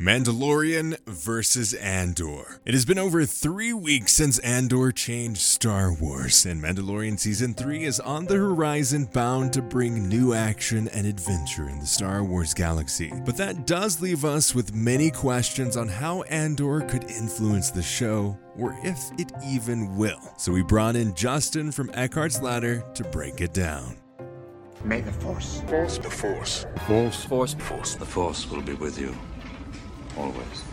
Mandalorian versus Andor. It has been over three weeks since Andor changed Star Wars, and Mandalorian Season 3 is on the horizon, bound to bring new action and adventure in the Star Wars galaxy. But that does leave us with many questions on how Andor could influence the show, or if it even will. So we brought in Justin from Eckhart's Ladder to break it down. May the Force. Force. The Force. Force. Force. Force. The Force will be with you. Always.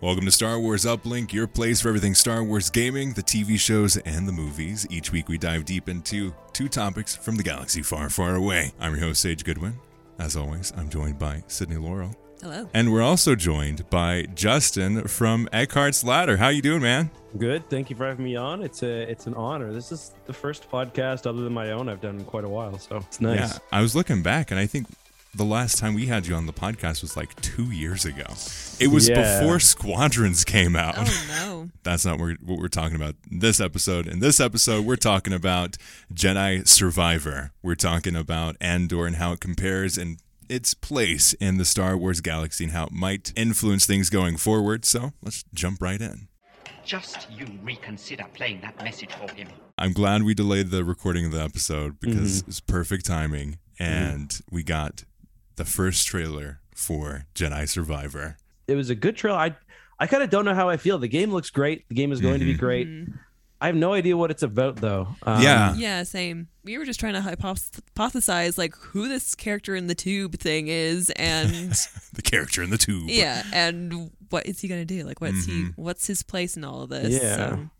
Welcome to Star Wars Uplink, your place for everything Star Wars gaming, the TV shows, and the movies. Each week we dive deep into two topics from the galaxy far, far away. I'm your host, Sage Goodwin. As always, I'm joined by Sydney Laurel. Hello. And we're also joined by Justin from Eckhart's Ladder. How you doing, man? Good. Thank you for having me on. It's a it's an honor. This is the first podcast other than my own I've done in quite a while, so it's nice. Yeah, I was looking back, and I think the last time we had you on the podcast was like two years ago. It was Yeah. before Squadrons came out. Oh no. That's not what we're, talking about this episode. In this episode, we're talking about Jedi Survivor. We're talking about Andor and how it compares and its place in the Star Wars galaxy and how it might influence things going forward. So let's jump right in. Just you reconsider playing that message for him. I'm glad we delayed the recording of the episode because Mm-hmm. it's perfect timing and we got the first trailer for Jedi Survivor. It was a good trailer. I I kind of don't know how I feel. The game looks great. The game is going to be Mhm. great. I have no idea what it's about though. Um, Yeah. Yeah, same. We were just trying to hypothesize like who this character in the tube thing is, and The character in the tube. yeah, and what is he gonna do? Like, what's he? Mhm. What's his place in all of this? Yeah. So,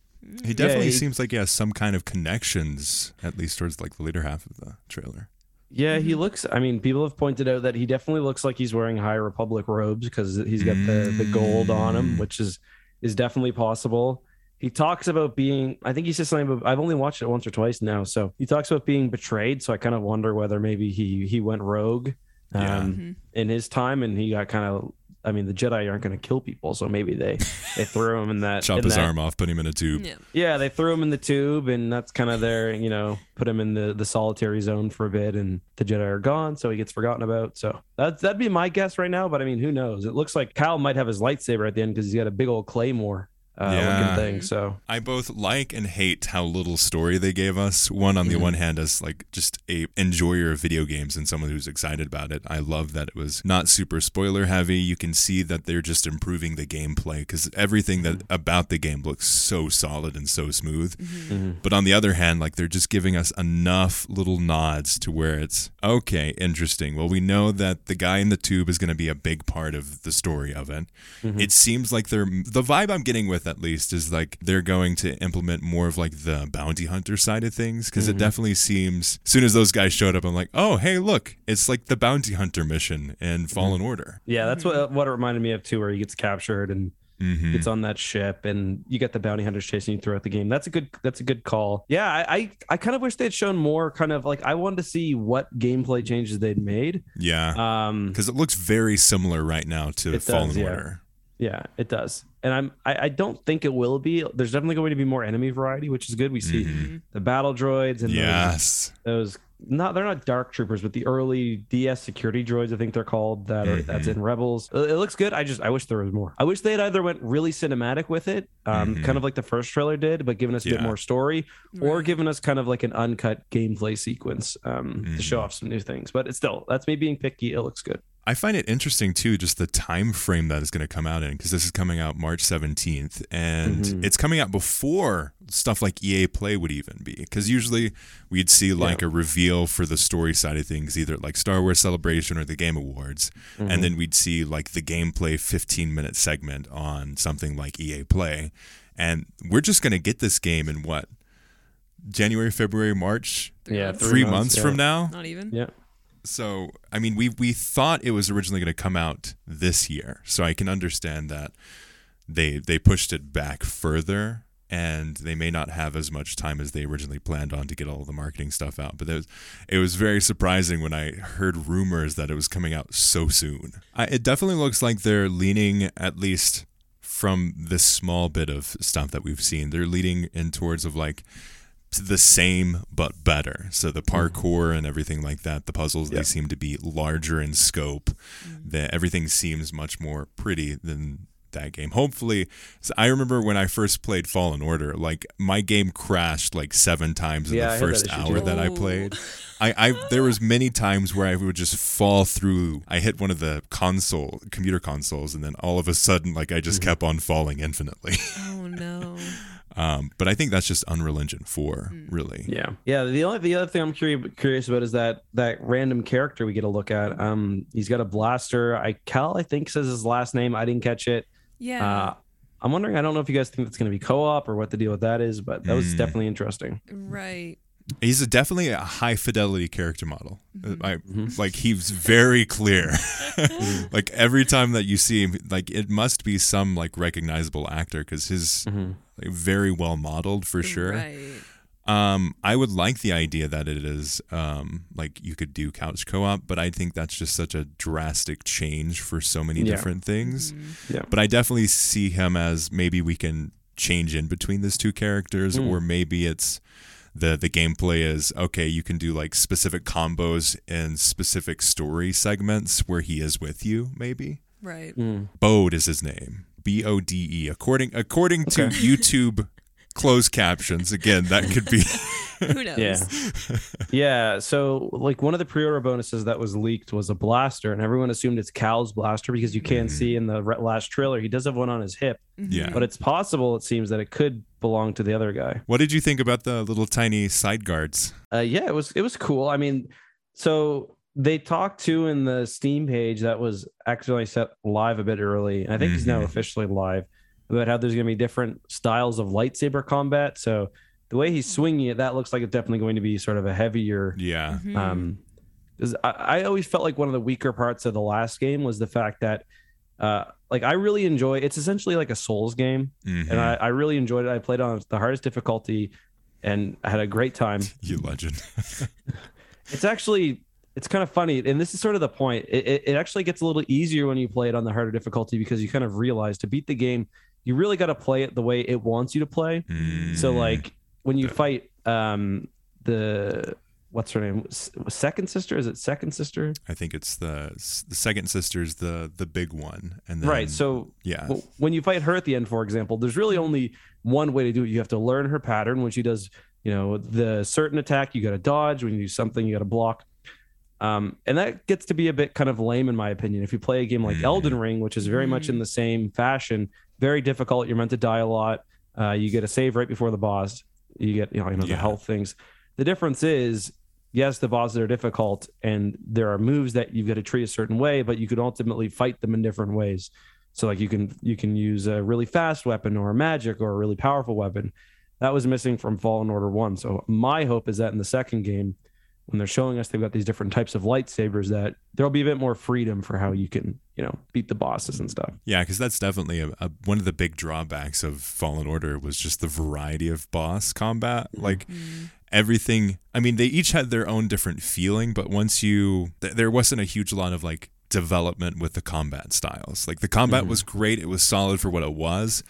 He definitely he- seems like he has some kind of connections, at least towards like the later half of the trailer. Yeah, he Mm-hmm. looks. I mean, people have pointed out that he definitely looks like he's wearing High Republic robes because he's got the the gold on him, Mm. which is is definitely possible. He talks about being. I think he says something. About, I've only watched it once or twice now, so he talks about being betrayed. So I kind of wonder whether maybe he he went rogue um, Yeah. Mhm. in his time, and he got kind of. I mean, the Jedi aren't going to kill people, so maybe they they threw him in that. Chop in his that- arm off, put him in a tube. yeah. yeah, they threw him in the tube, and that's kind of their, you know, put him in the the solitary zone for a bit, and the Jedi are gone, so he gets forgotten about. So that's that'd be my guess right now. But I mean, who knows? It looks like Kyle might have his lightsaber at the end because he's got a big old claymore uh, Yeah. looking thing. So I both like and hate how little story they gave us. One on the Mhm. one hand as like just a enjoyer of video games and someone who's excited about it. I love that it was not super spoiler heavy. You can see that they're just improving the gameplay cuz everything that about the game looks so solid and so smooth. mhm. But on the other hand, like they're just giving us enough little nods to where it's okay, interesting. Well, we know that the guy in the tube is going to be a big part of the story of it. Mhm. It seems like they're the vibe I'm getting with at least is like they're going to implement more of like the bounty hunter side of things because it definitely seems. As soon as those guys showed up, I'm like, oh hey, look, it's like the bounty hunter mission in Fallen Order. yeah, that's what what it reminded me of too, where he gets captured and hmm gets on that ship, and you get the bounty hunters chasing you throughout the game. That's a good that's a good call. Yeah, I I, I kind of wish they'd shown more. Kind of like I wanted to see what gameplay changes they'd made. Yeah, Um, because it looks very similar right now to It does, Fallen yeah. Order. Yeah, it does. And I'm I, I don't think it will be. There's definitely going to be more enemy variety, which is good. We see Mhm. the battle droids and those- Yes. those, not they're not dark troopers, but the early DS security droids, I think they're called that are that's in Rebels. It, it looks good. I just I wish there was more. I wish they had either went really cinematic with it, um, Mhm. kind of like the first trailer did, but given us a bit more story, or Right. given us kind of like an uncut gameplay sequence um, to show Mhm. off some new things. But it's still that's me being picky. It looks good. I find it interesting too, just the time frame that is going to come out in, because this is coming out March 17th, and Mhm. it's coming out before stuff like EA Play would even be. Because usually we'd see like a reveal for the story side of things, either like Star Wars Celebration or the Game Awards, Mm-hmm. and then we'd see like the gameplay 15 minute segment on something like EA Play, and we're just going to get this game in what January, February, March, Yeah, three, months, yeah. from now. Not even. Yeah. So, I mean, we we thought it was originally going to come out this year, so I can understand that they they pushed it back further, and they may not have as much time as they originally planned on to get all the marketing stuff out. But it was it was very surprising when I heard rumors that it was coming out so soon. I, it definitely looks like they're leaning at least from this small bit of stuff that we've seen. They're leading in towards of like the same but better. So the mm-hmm. parkour and everything like that, the puzzles they seem to be larger in scope. Mm-hmm. That everything seems much more pretty than that game. Hopefully, so I remember when I first played Fallen Order, like my game crashed like seven times in Yeah, I the had that first issue hour too. that I Oh. played. I, I there was many times where I would just fall through. I hit one of the console computer consoles, and then all of a sudden, like I just mm-hmm. kept on falling infinitely. Oh no. Um, but I think that's just Unreal Engine 4, really. Yeah, yeah. The only the other thing I'm curious curious about is that that random character we get to look at. Um, he's got a blaster. I Cal I think says his last name. I didn't catch it. Yeah. Uh, I'm wondering. I don't know if you guys think that's going to be co-op or what the deal with that is, but that was Mm. definitely interesting. right. He's a, definitely a high fidelity character model. Uh, I, Mhm. Like he's very clear. like every time that you see him, like it must be some like recognizable actor because his Mhm. Like, very well modeled for sure. Right. Um, I would like the idea that it is um like you could do couch co-op, but I think that's just such a drastic change for so many Yeah. different things. Mhm. Yeah. But I definitely see him as maybe we can change in between these two characters, Mm. or maybe it's the the gameplay is okay. You can do like specific combos in specific story segments where he is with you. Maybe Right. Mm. Bode is his name. B O D E. According according to Okay. YouTube closed captions. Again, that could be. Who knows? Yeah. Yeah. So, like, one of the pre-order bonuses that was leaked was a blaster, and everyone assumed it's Cal's blaster because you can Mhm. see in the re- last trailer he does have one on his hip, Mhm. Yeah. but it's possible it seems that it could belong to the other guy. What did you think about the little tiny side guards? Uh, yeah, it was it was cool. I mean, so they talked to in the Steam page that was actually set live a bit early, and I think he's now Mhm. officially live about how there's going to be different styles of lightsaber combat. So the way he's swinging it, that looks like it's definitely going to be sort of a heavier. Yeah. Mhm. Um, 'cause I, I always felt like one of the weaker parts of the last game was the fact that, uh, like I really enjoy. It's essentially like a Souls game, Mhm. and I, I really enjoyed it. I played on the hardest difficulty, and I had a great time. you legend. It's actually it's kind of funny, and this is sort of the point. It, it, it actually gets a little easier when you play it on the harder difficulty because you kind of realize to beat the game, you really got to play it the way it wants you to play. So Mm. like when you fight um the what's her name second sister is it second sister I think it's the the second sister's the the big one, and then, right so yeah, w- when you fight her at the end for example there's really only one way to do it you have to learn her pattern when she does you know the certain attack you got to dodge when you do something you got to block um, and that gets to be a bit kind of lame in my opinion. If you play a game like elden ring which is very much in the same fashion very difficult. You're meant to die a lot. Uh, you get a save right before the boss. You get you know, you know the Yeah. health things. The difference is yes the bosses are difficult and there are moves that you've got to treat a certain way but you could ultimately fight them in different ways. So like you can you can use a really fast weapon or a magic or a really powerful weapon. That was missing from fallen order 1 so my hope is that in the second game when they're showing us they've got these different types of lightsabers that there'll be a bit more freedom for how you can you know beat the bosses and stuff yeah, because that's definitely a, a, one of the big drawbacks of Fallen Order was just the variety of boss combat. Like everything. I mean, they each had their own different feeling, but once you, th- there wasn't a huge lot of like development with the combat styles. Like the combat was great; it was solid for what it was,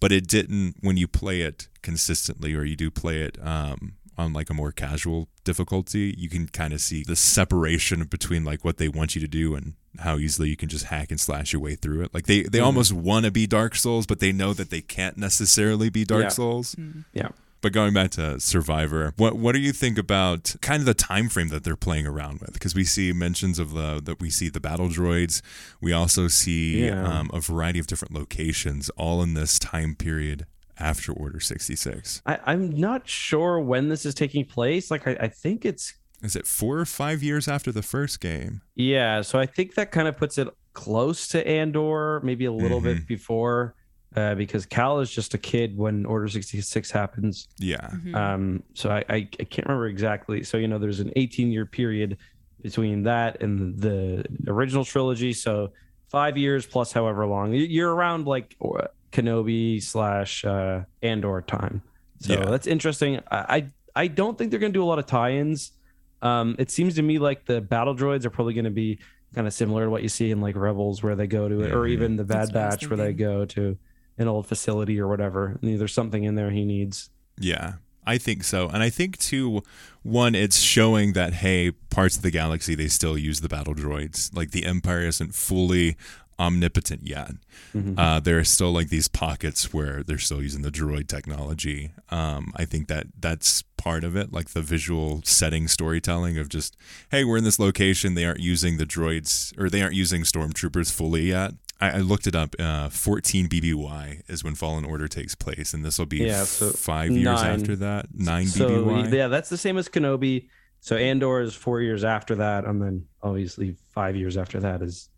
but it didn't when you play it consistently or you do play it um, on like a more casual difficulty. You can kind of see the separation between like what they want you to do and how easily you can just hack and slash your way through it. Like they they almost want to be Dark Souls, but they know that they can't necessarily be Dark Yeah. Souls. yeah But going back to Survivor, what what do you think about kind of the time frame that they're playing around with? Because we see mentions of the that we see the battle droids, we also see Yeah. um, a variety of different locations, all in this time period after Order sixty six. I, i'm not sure when this is taking place like I, I think it's Is it four or five years after the first game? Yeah, so I think that kind of puts it close to Andor, maybe a little Mm-hmm. bit before, uh, because Cal is just a kid when Order sixty six happens. Yeah, Mhm. Um, so I, I I can't remember exactly. So you know, there's an eighteen year period between that and the original trilogy. So five years plus however long You- you're around like or- Kenobi slash uh, Andor time. So Yeah. that's interesting. I, I I don't think they're gonna do a lot of tie-ins. Um, it seems to me like the battle droids are probably going to be kind of similar to what you see in like Rebels, where they go to it, or Mhm. even the Bad what Batch, where they go to an old facility or whatever. And there's something in there he needs. yeah. I think so. And I think too one it's showing that hey, parts of the galaxy they still use the battle droids. Like the empire isn't fully omnipotent yet. Mm-hmm. Uh, there are still like these pockets where they're still using the droid technology. Um, I think that that's part of it, like the visual setting storytelling of just, hey, we're in this location. They aren't using the droids or they aren't using stormtroopers fully yet. I, I looked it up. Uh, 14 BBY is when Fallen Order takes place, and this will be Yeah, so five years nine. after that. Nine so BBY. yeah, that's the same as Kenobi. So Andor is four years after that, and then obviously five years after that is,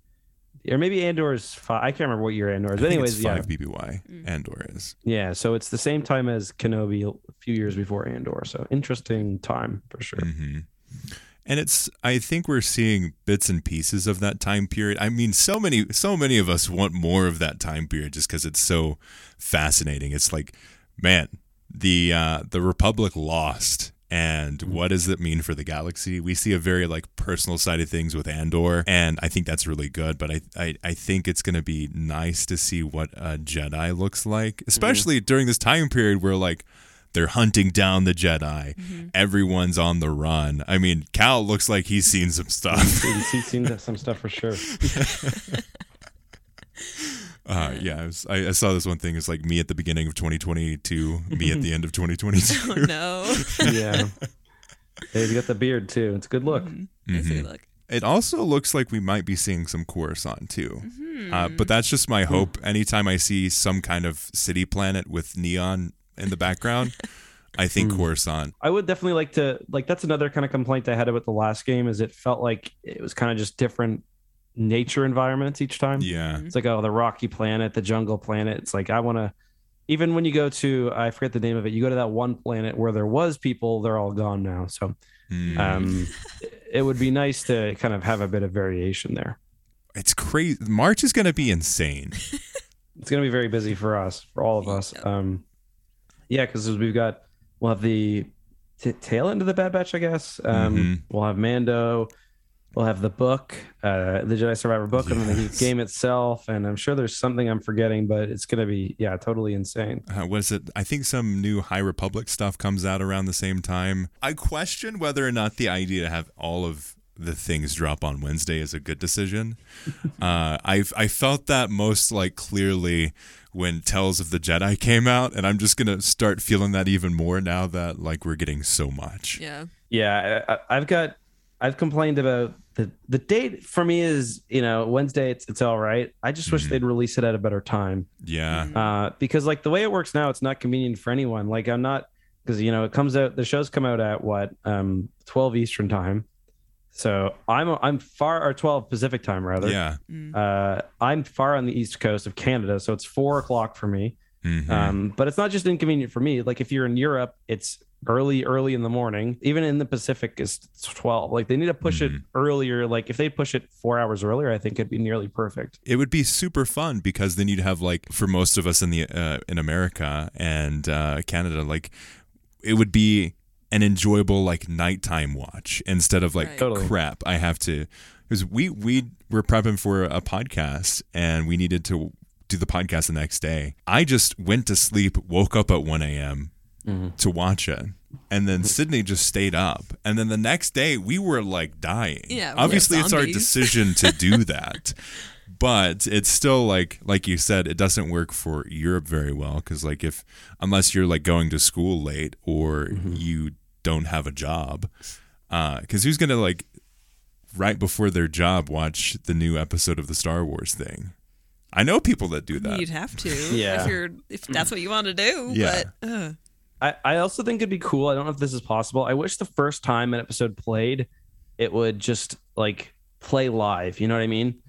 or maybe Andor is five. I can't remember what year Andor is. I But think anyways, it's yeah, BBY. Andor is. yeah. So it's the same time as Kenobi, a few years before Andor. So interesting time for sure. hmm And it's I think we're seeing bits and pieces of that time period. I mean, so many so many of us want more of that time period just because it's so fascinating. It's like, man, the uh, the Republic lost. And mm-hmm. what does it mean for the galaxy? We see a very like personal side of things with Andor, and I think that's really good. But I I, I think it's gonna be nice to see what a Jedi looks like, mm-hmm. especially during this time period where like they're hunting down the Jedi. Mm-hmm. Everyone's on the run. I mean, Cal looks like he's seen some stuff. He's he's seen some stuff for sure. Uh, yeah, I, was, I, I saw this one thing. It's like me at the beginning of 2022, me at the end of 2022. Oh no. Yeah. Hey, he's got the beard too. It's a good look. That's a good look. It also looks like we might be seeing some Coruscant too. Uh, but that's just my hope. Anytime I see some kind of city planet with neon in the background, I think Coruscant. I would definitely like to like that's another kind of complaint I had about the last game is it felt like it was kind of just different nature environments each time. Yeah. It's like oh the rocky planet, the jungle planet. It's like I want to even when you go to I forget the name of it, you go to that one planet where there was people, they're all gone now. So Mm. um it would be nice to kind of have a bit of variation there. it's crazy. March is going to be insane. It's going to be very busy for us, for all of us. Um yeah, cuz we've got we'll have the t- tail end of the Bad Batch, I guess. Um Mhm. we'll have Mando We'll have the book, uh, the Jedi Survivor book, and then the game itself. And I'm sure there's something I'm forgetting, but it's going to be, yeah, totally insane. uh, what is it? I think some new High Republic stuff comes out around the same time. I question whether or not the idea to have all of the things drop on Wednesday is a good decision. uh, I I felt that most like clearly when Tales of the Jedi came out, and I'm just gonna start feeling that even more now that like we're getting so much. Yeah. Yeah, I, I- I've got, I've complained about the the date for me is, you know, Wednesday. It's it's all right. I just wish they'd release it at a better time. Yeah, uh, because like the way it works now, it's not convenient for anyone. Like I'm not because you know it comes out. The shows come out at what um 12 Eastern time, so I'm I'm far or 12 Pacific time rather. yeah. Uh, I'm far on the east coast of Canada, so it's four o'clock for me. Mhm. Um, but it's not just inconvenient for me. Like if you're in Europe, it's early, early in the morning. Even in the Pacific, is 12. Like they need to push it earlier. Like if they push it four hours earlier, I think it'd be nearly perfect. it would be super fun because then you'd have like for most of us in the uh, in America and uh, Canada, like it would be an enjoyable like nighttime watch instead of like Right. Totally. crap. I have to because we we were prepping for a podcast and we needed to do the podcast the next day. I just went to sleep, woke up at one a.m. to watch it. And then Sydney just stayed up. And then the next day we were like dying. Yeah, we're Obviously it's our decision to do that. but it's still like like you said it doesn't work for Europe very well cuz like if unless you're like going to school late or you don't have a job uh cuz who's going to like right before their job watch the new episode of the Star Wars thing. I know people that do that. You'd have to. Yeah. If you're if that's what you want to do. Yeah. But uh, I, I also think it'd be cool. I don't know if this is possible. I wish the first time an episode played, it would just like play live. You know what I mean?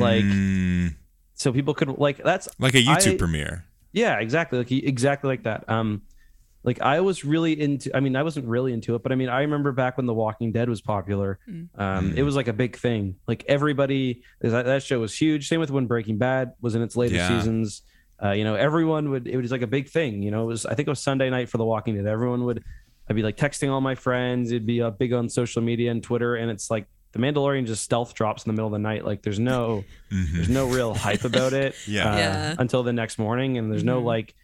Like Mm, so people could like that's like a YouTube I- premiere. yeah exactly like exactly like that. Um, like I was really into. I mean, I wasn't really into it, but I mean, I remember back when The Walking Dead was popular. Um, it was like a big thing. Like everybody, that, that show was huge. Same with when Breaking Bad was in its later Yeah. seasons. Uh, you know, everyone would. It was like a big thing. You know, it was. I think it was Sunday night for The Walking Dead. Everyone would. I'd be like texting all my friends. It'd be uh, big on social media and Twitter, and it's like the Mandalorian just stealth drops in the middle of the night. Like there's no, there's no real hype about it. Mm-hmm. Yeah. uh, Yeah. Until the next morning, and there's no like.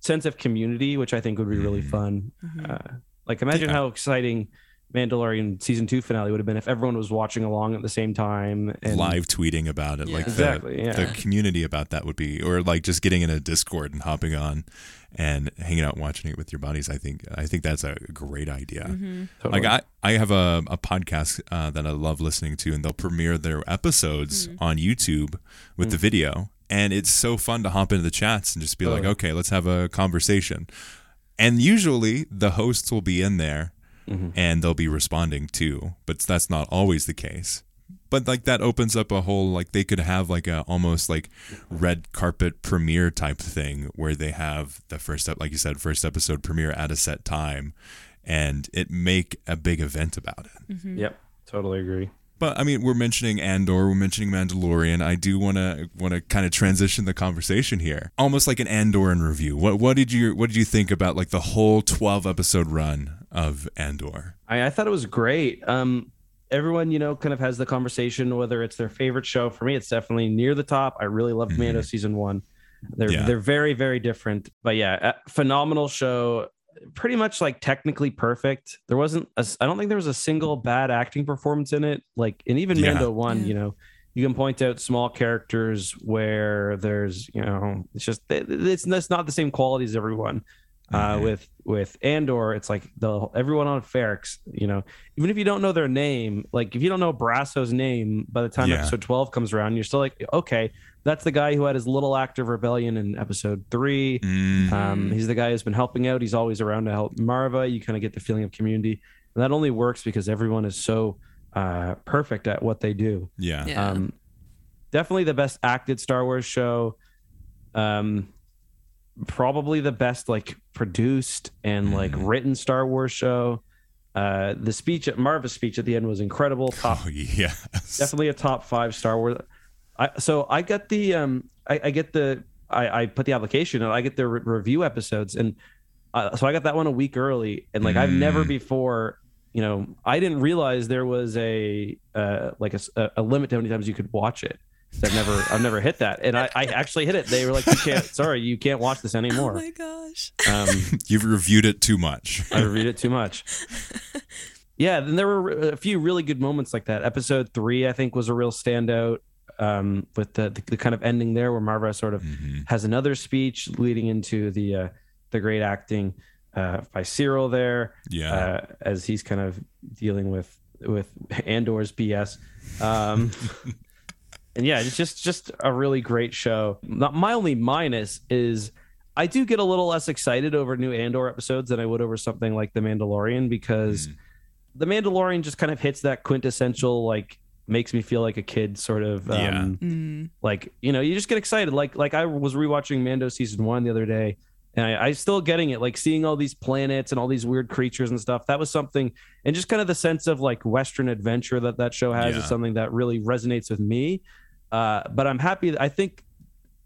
sense of community, which I think would be really fun. Uh, like imagine Yeah. how exciting Mandalorian season two finale would have been if everyone was watching along at the same time and live tweeting about it. Like Yeah. Exactly, the, yeah. the community about that would be, or like just getting in a Discord and hopping on and hanging out and watching it with your buddies. I think I think that's a great idea. Mm-hmm. Totally. Like I, I have a, a podcast uh, that I love listening to, and they'll premiere their episodes mm-hmm. on YouTube with the mm. video, and it's so fun to hop into the chats and just be like, Oh. okay, let's have a conversation. And usually the hosts will be in there Mm-hmm. and they'll be responding too, but that's not always the case. But like that opens up a whole like they could have like a almost like red carpet premiere type thing where they have the first ep- like you said first episode premiere at a set time and it make a big event about it. Mm-hmm. Yep, totally agree. But I mean, we're mentioning Andor, we're mentioning Mandalorian. I do want to want to kind of transition the conversation here, almost like an Andor in review. What what did you what did you think about like the whole twelve episode run of Andor? I, I thought it was great. Um, everyone, you know, kind of has the conversation whether it's their favorite show. For me, it's definitely near the top. I really loved Mando season one. They're Yeah. they're very very different, but yeah, a phenomenal show. Pretty much like technically perfect. There wasn't a, I don't think there was a single bad acting performance in it. Like, and even Yeah. Mando one, Yeah. you know, you can point out small characters where there's, you know, it's just it- it's that's not the same quality as everyone. Uh, Mhm. with with Andor, it's like the everyone on Ferrix, you know, even if you don't know their name, like if you don't know Brasso's name, by the time Yeah. episode twelve comes around, you're still like, okay, that's the guy who had his little act of rebellion in episode three. Mm, Um, he's the guy who's been helping out. He's always around to help Maarva. You kind of get the feeling of community, and that only works because everyone is so uh, perfect at what they do. yeah. Yeah. Um, definitely the best acted Star Wars show. Um, probably the best like produced and like Mhm. written Star Wars show. Uh, the speech at Maarva's speech at the end was incredible. Top, Oh yes. definitely a top five Star Wars. I so I got the um I, I get the I, I put the application and I get the re- review episodes and uh, so I got that one a week early and like I've never Mm. before you know I didn't realize there was a uh like a limit to how many times you could watch it. So I've never I've never hit that and I, I actually hit it. They were like you can't sorry you can't watch this anymore." oh my gosh. Um, You've reviewed it too much. I read it too much. Yeah, then there were a few really good moments like that. Episode three, I think, was a real standout um, with the, the, the kind of ending there where Maarva sort of Mhm. has another speech leading into the uh, the great acting uh, by Syril there Yeah. uh, as he's kind of dealing with with Andor's BS. Um, and yeah, it's just just a really great show. Not- My only minus is I do get a little less excited over new Andor episodes than I would over something like The Mandalorian because The Mandalorian just kind of hits that quintessential like makes me feel like a kid sort of um, Yeah. Mm. like you know you just get excited like like i was rewatching mando season one the other day and I, I still getting it like seeing all these planets and all these weird creatures and stuff that was something and just kind of the sense of like western adventure that that show has Yeah. is something that really resonates with me uh but i'm happy that- i think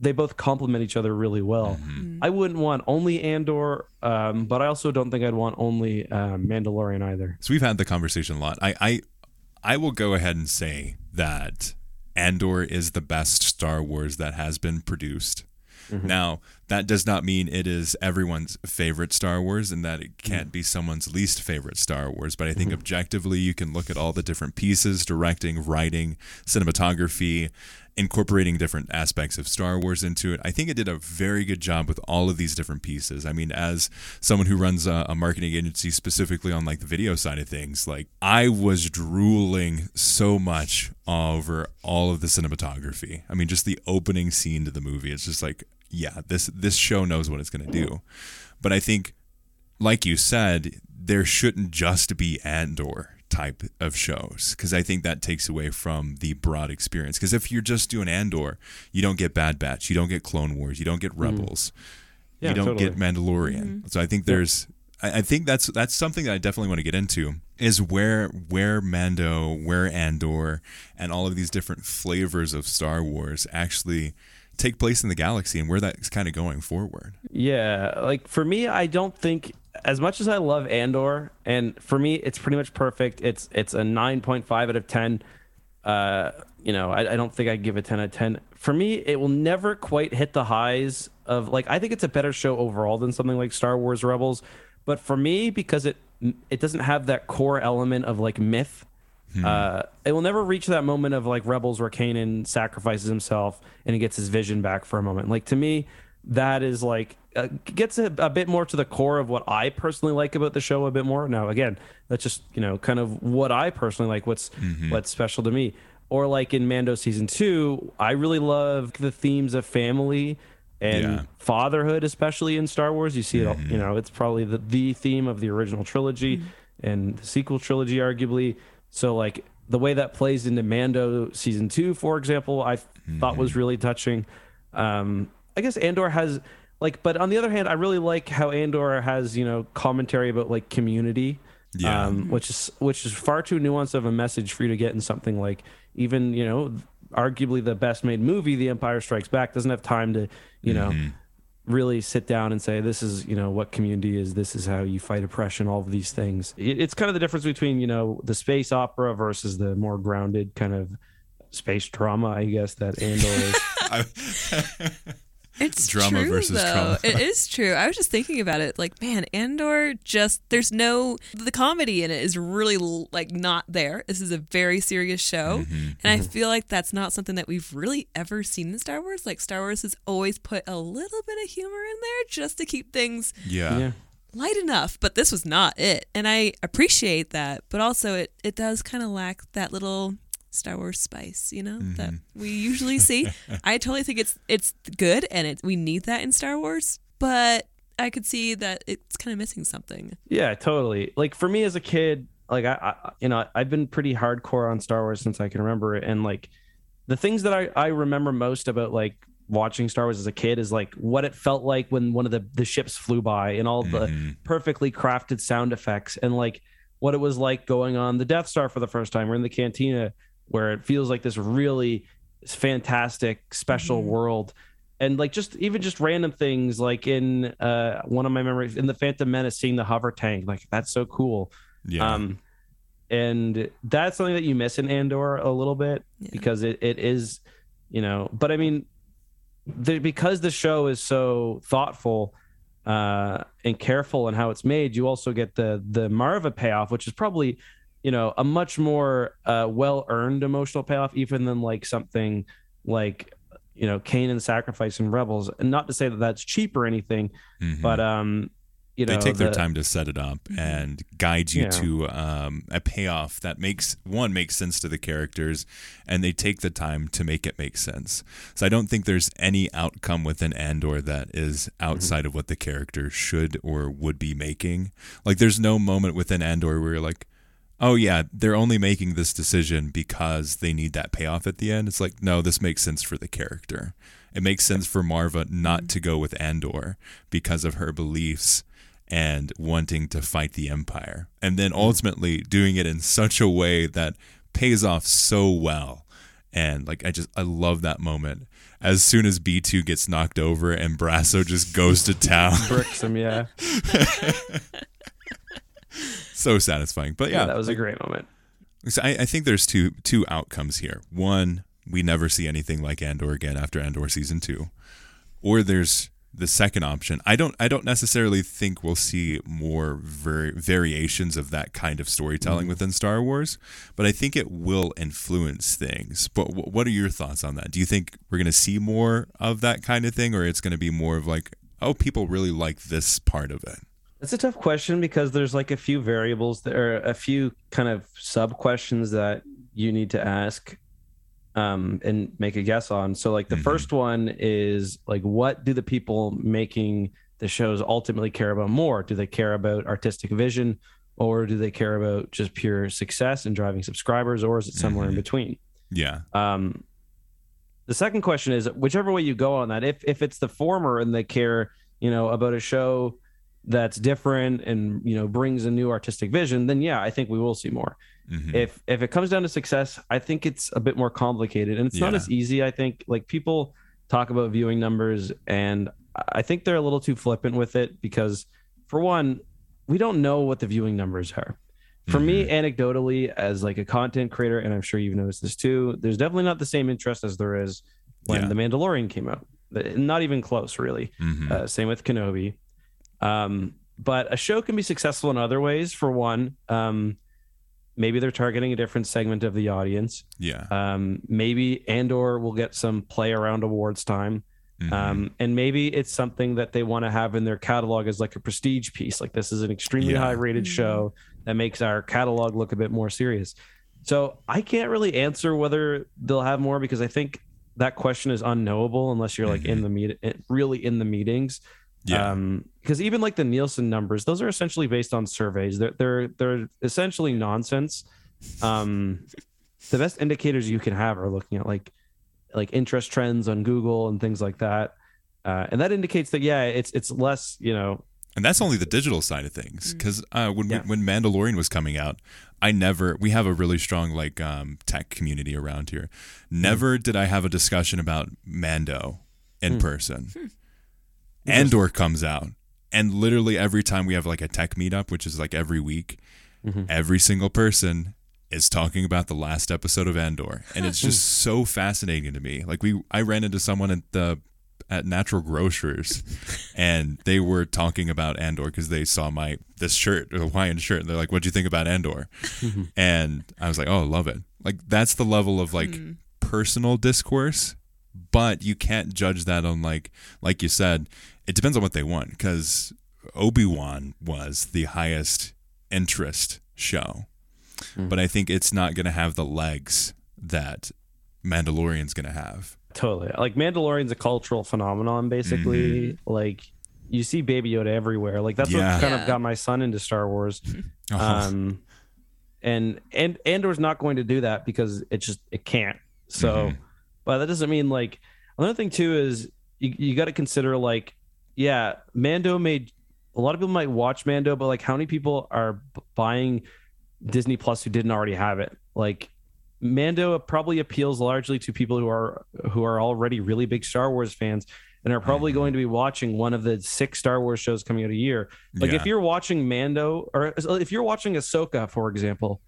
they both complement each other really well Mhm. i wouldn't want only andor um but i also don't think i'd want only uh, mandalorian either So we've had the conversation a lot. I, I I will go ahead and say that Andor is the best Star Wars that has been produced. Now, that does not mean it is everyone's favorite Star Wars and that it can't mm. be someone's least favorite Star Wars, but I think mm-hmm. objectively you can look at all the different pieces, directing, writing, cinematography, incorporating different aspects of Star Wars into it. I think it did a very good job with all of these different pieces. I mean, as someone who runs a, a marketing agency specifically on like the video side of things, like I was drooling so much over all of the cinematography. I mean, just the opening scene to the movie. It's just like, yeah, this this show knows what it's going to do. But I think like you said, there shouldn't just be Andor type of shows because I think that takes away from the broad experience. Because if you're just doing Andor, you don't get Bad Batch, you don't get Clone Wars, you don't get mm-hmm. Rebels, Yeah, you don't totally. get Mandalorian. Mm-hmm. So I think there's, I, I think that's that's something that I definitely want to get into is where where Mando, where Andor, and all of these different flavors of Star Wars actually take place in the galaxy and where that's kind of going forward. Yeah, like for me, I don't think as much as I love Andor, and for me, it's pretty much perfect. It's it's a nine point five out of ten. uh, you know, I, I don't think I'd give a 10 out of 10. For me, it will never quite hit the highs of like I think it's a better show overall than something like Star Wars Rebels. But for me, because it it doesn't have that core element of like myth, uh, it will never reach that moment of like Rebels where Kanan sacrifices himself and he gets his vision back for a moment. Like to me, that is like uh, gets a, a bit more to the core of what I personally like about the show a bit more. Now, again, that's just you know kind of what I personally like. What's what's special to me, or like in Mando season two, I really love the themes of family and Yeah. fatherhood, especially in Star Wars. You see it, all, you know, it's probably the the theme of the original trilogy and the sequel trilogy, arguably. So like the way that plays into Mando season two, for example, I thought was really touching. Um, I guess Andor has like, but on the other hand, I really like how Andor has you know commentary about like community, Yeah. um, which is which is far too nuanced of a message for you to get in something like even you know arguably the best made movie, The Empire Strikes Back, doesn't have time to you know really sit down and say this is you know what community is this is how you fight oppression all of these things. It- it's kind of the difference between you know the space opera versus the more grounded kind of space drama i guess that andor is It's Drama true, versus though. trauma. it is true. I was just thinking about it. Like, man, Andor just there's no the comedy in it is really like not there. This is a very serious show, Mm-hmm. and I feel like that's not something that we've really ever seen in Star Wars. Like Star Wars has always put a little bit of humor in there just to keep things yeah. yeah light enough. But this was not it, and I appreciate that. But also, it it does kind of lack that little. Star Wars spice, you know, that mm-hmm. we usually see. I totally think it's it's good and it we need that in Star Wars, but I could see that it's kind of missing something. yeah totally like for me as a kid like I, I you know i've been pretty hardcore on star wars since i can remember it and like the things that i i remember most about like watching star wars as a kid is like what it felt like when one of the the ships flew by and all the mm-hmm. perfectly crafted sound effects and like what it was like going on the death star for the first time or in the cantina where it feels like this really fantastic special world and like just even just random things like in uh one of my memories in the phantom menace seeing the hover tank like that's so cool Yeah. um and that's something that you miss in andor a little bit Yeah. because it, it is you know but i mean the, because the show is so thoughtful uh and careful in how it's made you also get the the maarva payoff which is probably you know a much more uh well earned emotional payoff even than like something like you know Kanan sacrifice and rebels. And not to say that that's cheap or anything Mhm. but um you know they take their time to set it up and guide you to um, a payoff that makes one makes sense to the characters and they take the time to make it make sense. So i don't think there's any outcome within andor that is outside of what the character should or would be making. Like there's no moment within andor where you're like oh yeah they're only making this decision because they need that payoff at the end. It's like no this makes sense for the character. It makes sense for maarva not to go with andor because of her beliefs and wanting to fight the empire. And then hmm. ultimately doing it in such a way that pays off so well. And like i just i love that moment. As soon as b2 gets knocked over and brasso just goes to town. Bricks him yeah so satisfying but yeah, yeah that was a great moment So I, I think there's two two outcomes here. One, we never see anything like Andor again after Andor season two, or there's the second option. I don't I don't necessarily think we'll see more ver- variations of that kind of storytelling mm-hmm. within Star Wars, but I think it will influence things. But w- what are your thoughts on that? Do you think we're going to see more of that kind of thing, or it's going to be more of like, oh, people really like this part of it? It's a tough question because there's like a few variables there, a few kind of sub questions that you need to ask um, and make a guess on. So, like, the first one is like, what do the people making the shows ultimately care about more? Do they care about artistic vision or do they care about just pure success and driving subscribers, or is it somewhere in between? Yeah, Um, the second question is whichever way you go on that. If if it's the former and they care, you know, about a show that's different and you know brings a new artistic vision, then yeah, I think we will see more. Mhm. If if it comes down to success, I think it's a bit more complicated and it's not as easy. I think like people talk about viewing numbers, and I think they're a little too flippant with it because, for one, we don't know what the viewing numbers are. for me, anecdotally, as like a content creator, and I'm sure you've noticed this too, there's definitely not the same interest as there is when Yeah. The Mandalorian came out. Not even close, really. Mhm. Uh, same with Kenobi. Um, but a show can be successful in other ways. For one, um, maybe they're targeting a different segment of the audience. yeah. Um, maybe Andor will get some play around awards time. Mhm. Um, and maybe it's something that they want to have in their catalog as like a prestige piece. Like this is an extremely Yeah. high rated show that makes our catalog look a bit more serious. So I can't really answer whether they'll have more because I think that question is unknowable unless you're like in the meet, really in the meetings. Yeah. Um, because even like the Nielsen numbers, those are essentially based on surveys. They're they're they're essentially nonsense. Um, the best indicators you can have are looking at like like interest trends on Google and things like that. Uh, and that indicates that yeah, it's it's less you know And that's only the digital side of things. Because uh, when Yeah. when Mandalorian was coming out, I never. We have a really strong like um, tech community around here. Never did I have a discussion about Mando in person. Andor comes out, and literally every time we have like a tech meetup, which is like every week, mm-hmm. every single person is talking about the last episode of Andor, and it's just so fascinating to me. Like we, I ran into someone at the at Natural Grocers, and they were talking about Andor because they saw my this shirt, a Hawaiian shirt. And they're like, "What do you think about Andor?" Mm-hmm. and I was like, "Oh, I love it." Like that's the level of like mm-hmm. personal discourse, but you can't judge that on like like you said. It depends on what they want because Obi Wan was the highest interest show, but I think it's not going to have the legs that Mandalorian's going to have. totally like Mandalorian's a cultural phenomenon basically. Like you see Baby Yoda everywhere. Like that's Yeah. what kind Yeah. of got my son into Star Wars. Oh, um and and andor's not going to do that because it just it can't so Mhm. But that doesn't mean like another thing too is you, you got to consider like yeah mando made a lot of people might watch mando but like how many people are buying disney plus who didn't already have it like mando probably appeals largely to people who are who are already really big star wars fans and are probably mm-hmm. going to be watching one of the six Star Wars shows coming out a year. Like Yeah. if you're watching Mando or if you're watching Ahsoka, for example,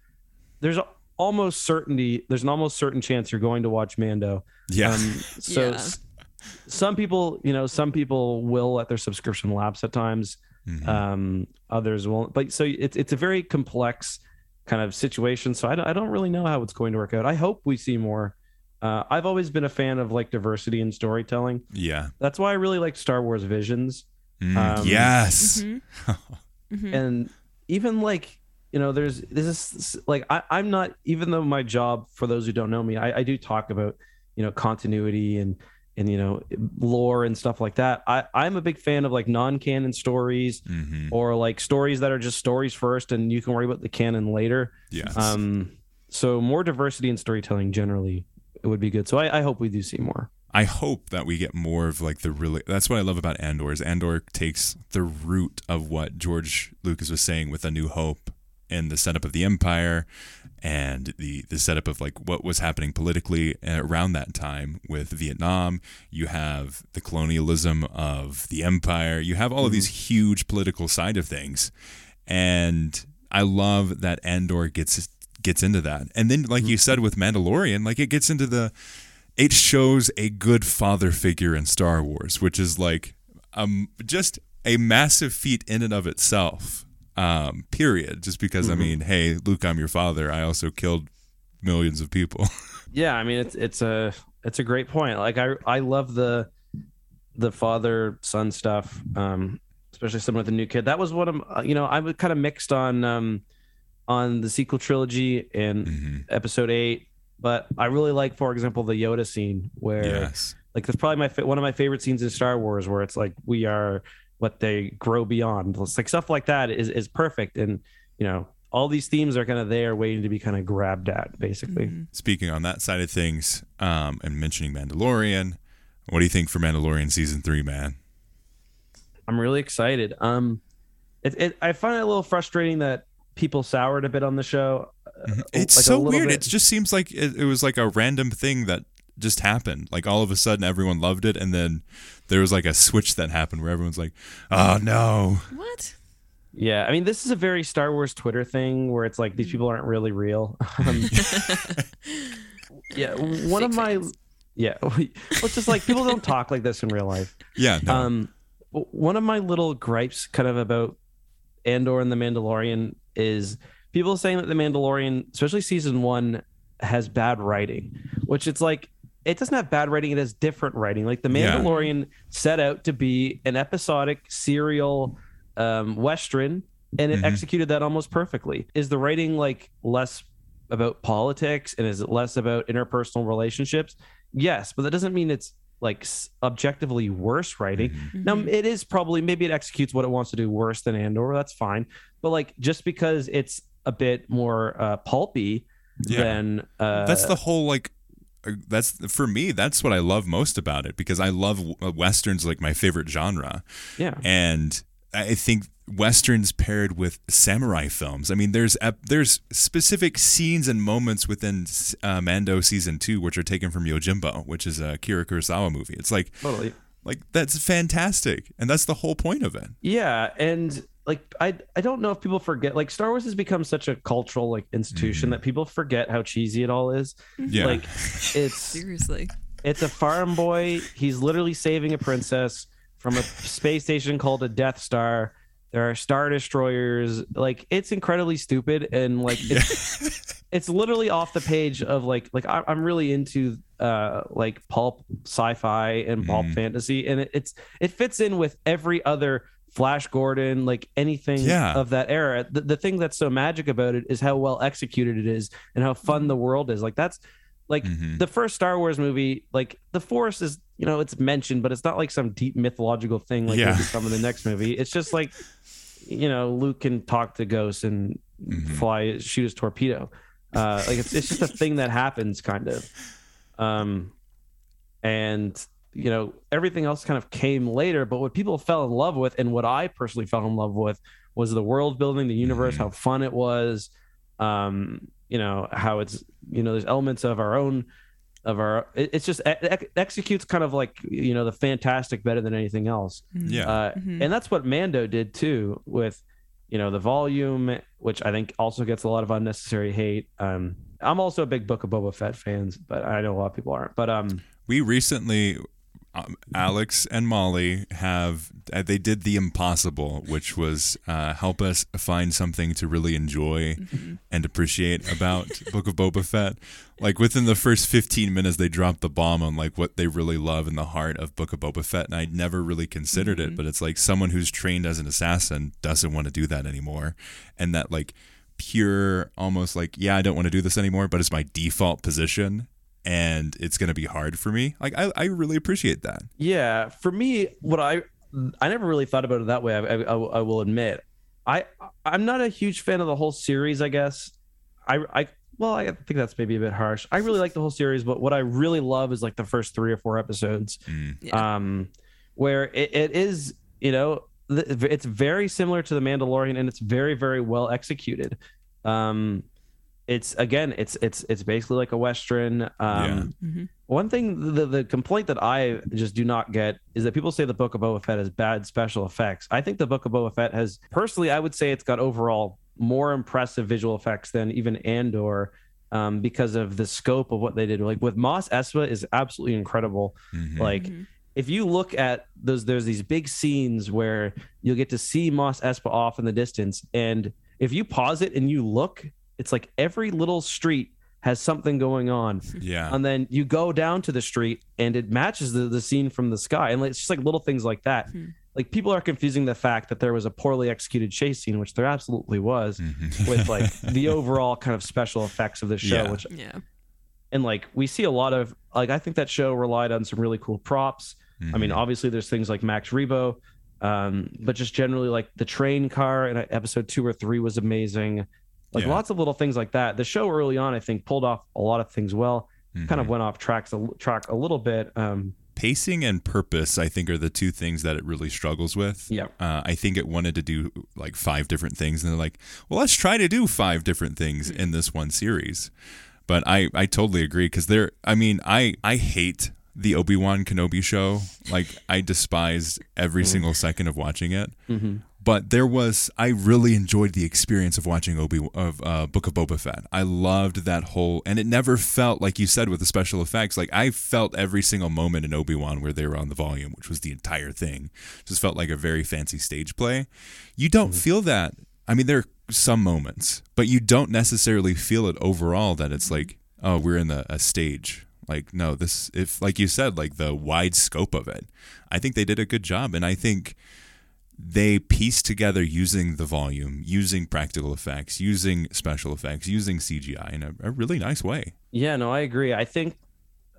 there's a- almost certainty there's an almost certain chance you're going to watch Mando. yeah. Um, so Yeah. s- some people, you know, some people will let their subscription lapse at times. Mhm. Um, others won't. But so it's it's a very complex kind of situation. So I don't, I don't really know how it's going to work out. I hope we see more. Uh, I've always been a fan of like diversity in storytelling. yeah. That's why I really like Star Wars Visions. Mm, Um, yes. and even like you know there's this is like I, i'm not even though my job for those who don't know me I, I do talk about you know continuity and and you know lore and stuff like that i i'm a big fan of like non-canon stories hmm or like stories that are just stories first and you can worry about the canon later Yes. um so more diversity in storytelling generally it would be good so i, I hope we do see more I hope that we get more of like the really. That's what I love about Andor. Is Andor takes the root of what George Lucas was saying with A New Hope and the setup of the Empire, and the the setup of like what was happening politically around that time with Vietnam. You have the colonialism of the Empire. You have all of these huge political side of things, and I love that Andor gets gets into that. And then, like you said with Mandalorian, like it gets into the it shows a good father figure in Star Wars, which is like um just a massive feat in and of itself. Um, period. Just because I mean, hey, Luke, I'm your father. I also killed millions of people. Yeah, I mean it's it's a it's a great point. Like I I love the the father son stuff, um, especially some with the new kid. That was what I'm. uh, You know, I was kind of mixed on um on the sequel trilogy and Mhm. episode eight, but I really like, for example, the Yoda scene where yes. like that's probably my one of my favorite scenes in Star Wars where it's like we are what they grow beyond. It's like stuff like that is is perfect, and you know all these themes are kind of there waiting to be kind of grabbed at, basically. Speaking on that side of things, um, and mentioning Mandalorian, what do you think for Mandalorian season three, man? I'm really excited. Um, it, it I find it a little frustrating that people soured a bit on the show. Uh, It's like so weird. bit- It just seems like it, it was like a random thing that just happened. Like all of a sudden, everyone loved it, and then there was like a switch that happened where everyone's like, "Oh no." What? Yeah, I mean, this is a very Star Wars Twitter thing where it's like these people aren't really real. Um, yeah, one of my fans. yeah, well, it's just like people don't talk like this in real life. Yeah, no. Um, one of my little gripes, kind of about Andor and the Mandalorian, is people saying that the Mandalorian, especially season one, has bad writing. Which it's like it doesn't have bad writing; it has different writing. Like the Yeah. Mandalorian set out to be an episodic serial um, western, and it Mhm. executed that almost perfectly. Is the writing like less about politics and is it less about interpersonal relationships? Yes, but that doesn't mean it's like objectively worse writing. Mm-hmm. Now it is probably maybe it executes what it wants to do worse than Andor. That's fine, but like just because it's a bit more uh, pulpy Yeah. than uh, that's the whole like that's for me that's what i love most about it because i love westerns like my favorite genre. Yeah. And i think westerns paired with samurai films i mean there's there's specific scenes and moments within uh, mando season 2 which are taken from yojimbo which is Akira kurosawa movie. It's like totally. like that's fantastic and that's the whole point of it. Yeah, and like I I don't know if people forget like Star Wars has become such a cultural like institution that people forget how cheesy it all is. yeah Like it's Seriously. it's a farm boy. He's literally saving a princess from a space station called a Death Star. There are star destroyers. Like it's incredibly stupid and like it's, it's literally off the page of like like I, I'm really into uh like pulp sci-fi and pulp Mhm. fantasy, and it, it's it fits in with every other Flash Gordon, like anything Yeah. of that era. The, the thing that's so magic about it is how well executed it is and how fun the world is. Like that's like Mhm. the first Star Wars movie, like the Force is, you know, it's mentioned, but it's not like some deep mythological thing like Yeah. become in the next movie. It's just like, you know, Luke can talk to ghosts and Mhm. fly, shoot his torpedo. Uh, like it's it's just a thing that happens, kind of. Um, and you know everything else kind of came later. But what people fell in love with, and what I personally fell in love with, was the world building, the universe, Mhm. how fun it was. Um, you know how it's you know there's elements of our own of our it, it's just it, it executes kind of like you know the fantastic better than anything else yeah uh, Mhm. and that's what Mando did too with you know the volume, which I think also gets a lot of unnecessary hate. Um, I'm also a big Book of Boba Fett fans, but I know a lot of people aren't. But um, we recently um, alex and molly have uh, they did the impossible which was uh, help us find something to really enjoy and appreciate about book of boba fett. Like within the first 15 minutes they dropped the bomb on like what they really love in the heart of book of boba fett and i'd never really considered it but it's like someone who's trained as an assassin doesn't want to do that anymore and that like pure almost like yeah i don't want to do this anymore but it's my default position and it's going to be hard for me like I, I really appreciate that yeah, for me, what I I never really thought about it that way. I, I, I will admit, I I'm not a huge fan of the whole series. I guess I I well, I think that's maybe a bit harsh. I really like the whole series, but what I really love is like the first three or four episodes. Mm. Yeah. um, where it, it is, you know, it's very similar to the Mandalorian, and it's very, very well executed. Um, it's again, it's it's it's basically like a western. Um, Mhm. One thing, the the complaint that I just do not get is that people say the Book of Boba Fett has bad special effects. I think the Book of Boba Fett has, personally, I would say it's got overall more impressive visual effects than even Andor. Um, because of the scope of what they did, like with Mos Espa is absolutely incredible Mhm. like Mhm. if you look at those there's these big scenes where you'll get to see Mos Espa off in the distance and if you pause it and you look it's like every little street has something going on yeah and then you go down to the street and it matches the, the scene from the sky and it's just like little things like that Hmm. like people are confusing the fact that there was a poorly executed chase scene which there absolutely was Mhm. with like the overall kind of special effects of the show Yeah. which Yeah. and like we see a lot of like I think that show relied on some really cool props. I mean, Mhm. obviously there's things like Max Rebo, um, but just generally like the train car in episode two or three was amazing. Like Yeah. lots of little things like that. The show early on, I think, pulled off a lot of things well. Kind of Mhm. went off tracks a, track a little bit. Um, pacing and purpose i think are the two things that it really struggles with Yeah. uh, i think it wanted to do like five different things and they're like well let's try to do five different things in this one series but i i totally agree because there i mean i i hate the obi-wan kenobi show like i despised every single second of watching it mhm. But there was I really enjoyed the experience of watching Obi of uh, Book of Boba Fett. I loved that whole, and it never felt like you said with the special effects. Like I felt every single moment in Obi Wan where they were on the volume, which was the entire thing. Just felt like a very fancy stage play. You don't Mm-hmm. feel that. I mean, there are some moments, but you don't necessarily feel it overall. That it's like, oh, we're in the, a stage. Like no, this if like you said, like the wide scope of it. I think they did a good job, and I think they pieced together using the volume, using practical effects, using special effects, using CGI in a, a really nice way. Yeah, no, I agree. I think,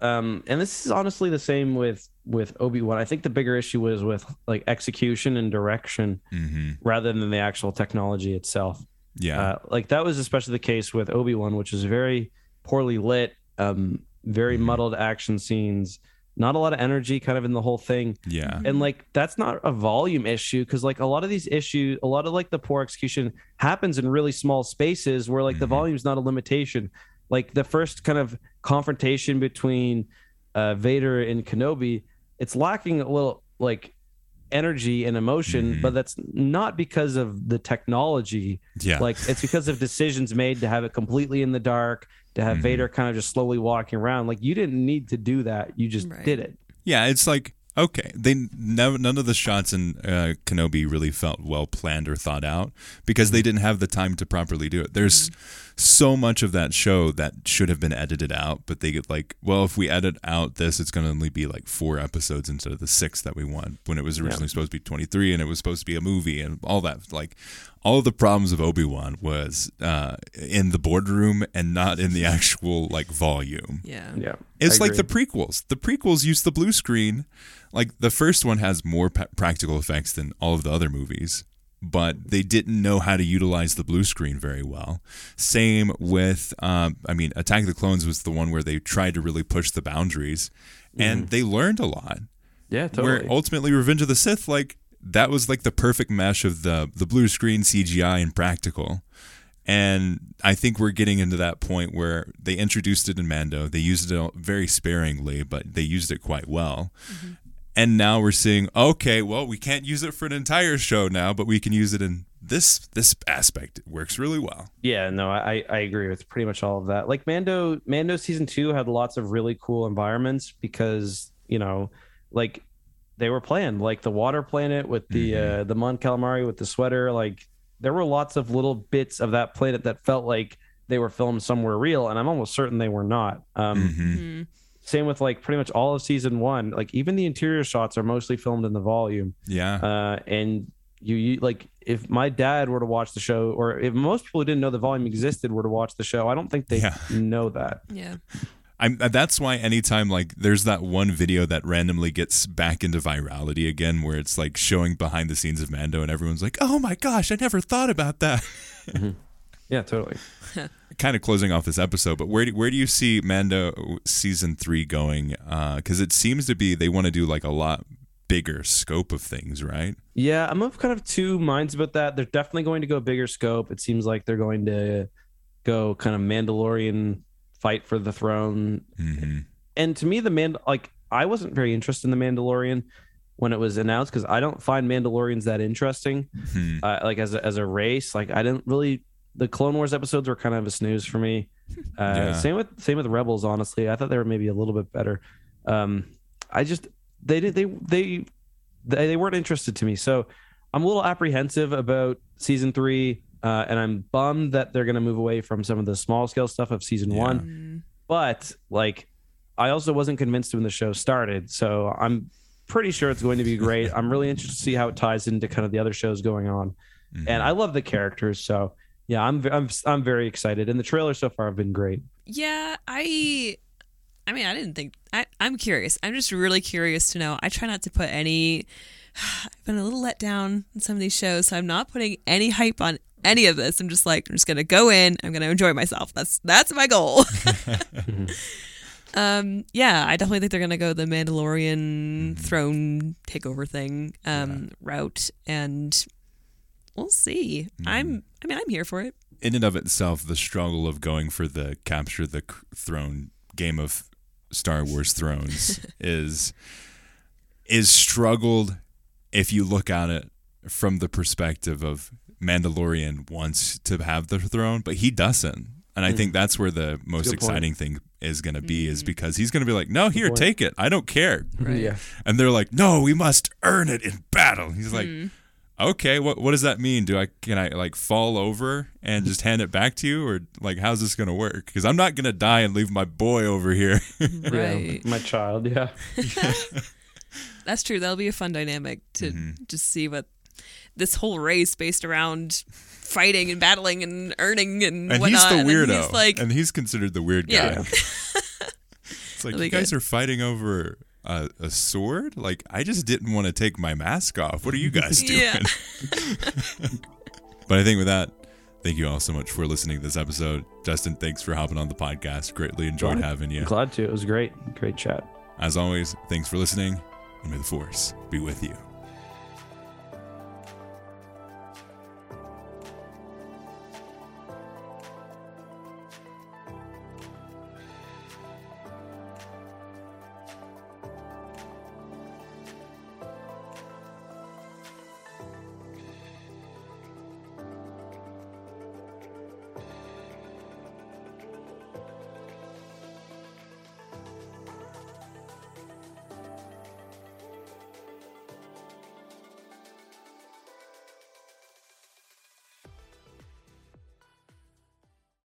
um, and this is honestly the same with with Obi Wan. I think the bigger issue was with like execution and direction hmm rather than the actual technology itself. Yeah, Uh, like that was especially the case with Obi Wan, which is very poorly lit, um, very muddled action scenes, not a lot of energy, kind of in the whole thing. yeah, and like that's not a volume issue because like a lot of these issues a lot of like the poor execution happens in really small spaces where like the Mhm. volume's not a limitation like the first kind of confrontation between uh vader and kenobi it's lacking a little like energy and emotion Mhm. but that's not because of the technology yeah. like it's because of decisions made to have it completely in the dark to have Mhm. vader kind of just slowly walking around like you didn't need to do that you just Right. did it Yeah, it's like okay, they never none of the shots in uh, Kenobi really felt well planned or thought out because they didn't have the time to properly do it. There's so much of that show that should have been edited out, but they get like, well, if we edit out this, it's going to only be like four episodes instead of the six that we want when it was originally supposed to be 23 and it was supposed to be a movie and all that. Like all of the problems of Obi Wan was uh, in the boardroom and not in the actual like volume. Yeah. yeah It's I like the prequels. The prequels use the blue screen. Like the first one has more pa- practical effects than all of the other movies, but they didn't know how to utilize the blue screen very well. Same with, um, I mean, Attack of the Clones was the one where they tried to really push the boundaries, and they learned a lot. yeah totally Where ultimately, Revenge of the Sith, like that was like the perfect mesh of the the blue screen, CGI, and practical. And I think we're getting into that point where they introduced it in Mando. They used it very sparingly, but they used it quite well. Mm-hmm. And now we're seeing, okay, well, we can't use it for an entire show now, but we can use it in this this aspect. It works really well. Yeah, no, I I agree with pretty much all of that. Like Mando, Mando season two had lots of really cool environments because you know, like they were planned, like the water planet with the uh, the Mon Calamari with the sweater. Like there were lots of little bits of that planet that felt like they were filmed somewhere real, and I'm almost certain they were not. Um, Mhm. Mhm. Same with like pretty much all of season one. Like even the interior shots are mostly filmed in the volume Yeah. uh, and you, you like if my dad were to watch the show or if most people who didn't know the volume existed were to watch the show i don't think they Yeah. know that Yeah. I'm, uh, that's why anytime like there's that one video that randomly gets back into virality again where it's like showing behind the scenes of Mando and everyone's like, "Oh my gosh, I never thought about that." yeah totally. Kind of closing off this episode, but where do, where do you see Mando season 3 going? Uh cuz it seems to be they want to do like a lot bigger scope of things, right? yeah i'm of kind of two minds about that. They're definitely going to go bigger scope. It seems like they're going to go kind of mandalorian fight for the throne. Mhm. and to me the man like i wasn't very interested in the mandalorian when it was announced because i don't find mandalorians that interesting. Hmm. uh, like as a, as a race like i didn't really the clone wars episodes were kind of a snooze for me. Uh, Yeah. same with same with rebels honestly. I thought they were maybe a little bit better. Um i just they did they they they, they weren't interested to me. So i'm a little apprehensive about season three uh, and i'm bummed that they're going to move away from some of the small scale stuff of season Yeah. one Mm. but like i also wasn't convinced when the show started so i'm pretty sure it's going to be great i'm really interested to see how it ties into kind of the other shows going on Mhm. and i love the characters so yeah i'm i'm, I'm very excited and the trailers so far have been great Yeah, I I mean, I didn't think I I'm curious. I'm just really curious to know. I try not to put any I've been a little let down in some of these shows, so I'm not putting any hype on any of this. I'm just like I'm just going to go in, I'm going to enjoy myself. That's that's my goal. um yeah, I definitely think they're going to go the Mandalorian throne takeover thing um route and we'll see. I'm I mean, I'm here for it. in and of itself, the struggle of going for the capture the throne game of Star Wars Thrones is is struggled if you look at it from the perspective of Mandalorian wants to have the throne, but he doesn't. And I think that's where the most Mm. good point. exciting thing is going to be is because he's going to be like, "No, here, point. take it. I don't care." Yeah. And they're like, "No, we must earn it in battle." He's like, "Okay, what what does that mean? Do I can I like fall over and just hand it back to you or like how's this going to work? Cuz I'm not going to die and leave my boy over here." Right. Yeah, my child. Yeah. That's true. That'll be a fun dynamic to Mm-hmm. just see what this whole race based around fighting and battling and earning and, and whatnot. he's the and weirdo. he's like, and he's considered the weird guy. Yeah. it's like Really you guys good. are fighting over a, a sword? Like I just didn't want to take my mask off. What are you guys doing? But I think with that, thank you all so much for listening to this episode. Justin, thanks for hopping on the podcast. Greatly enjoyed Glad- having you. Glad to. It was great. Great chat. As always, thanks for listening, and may the force be with you.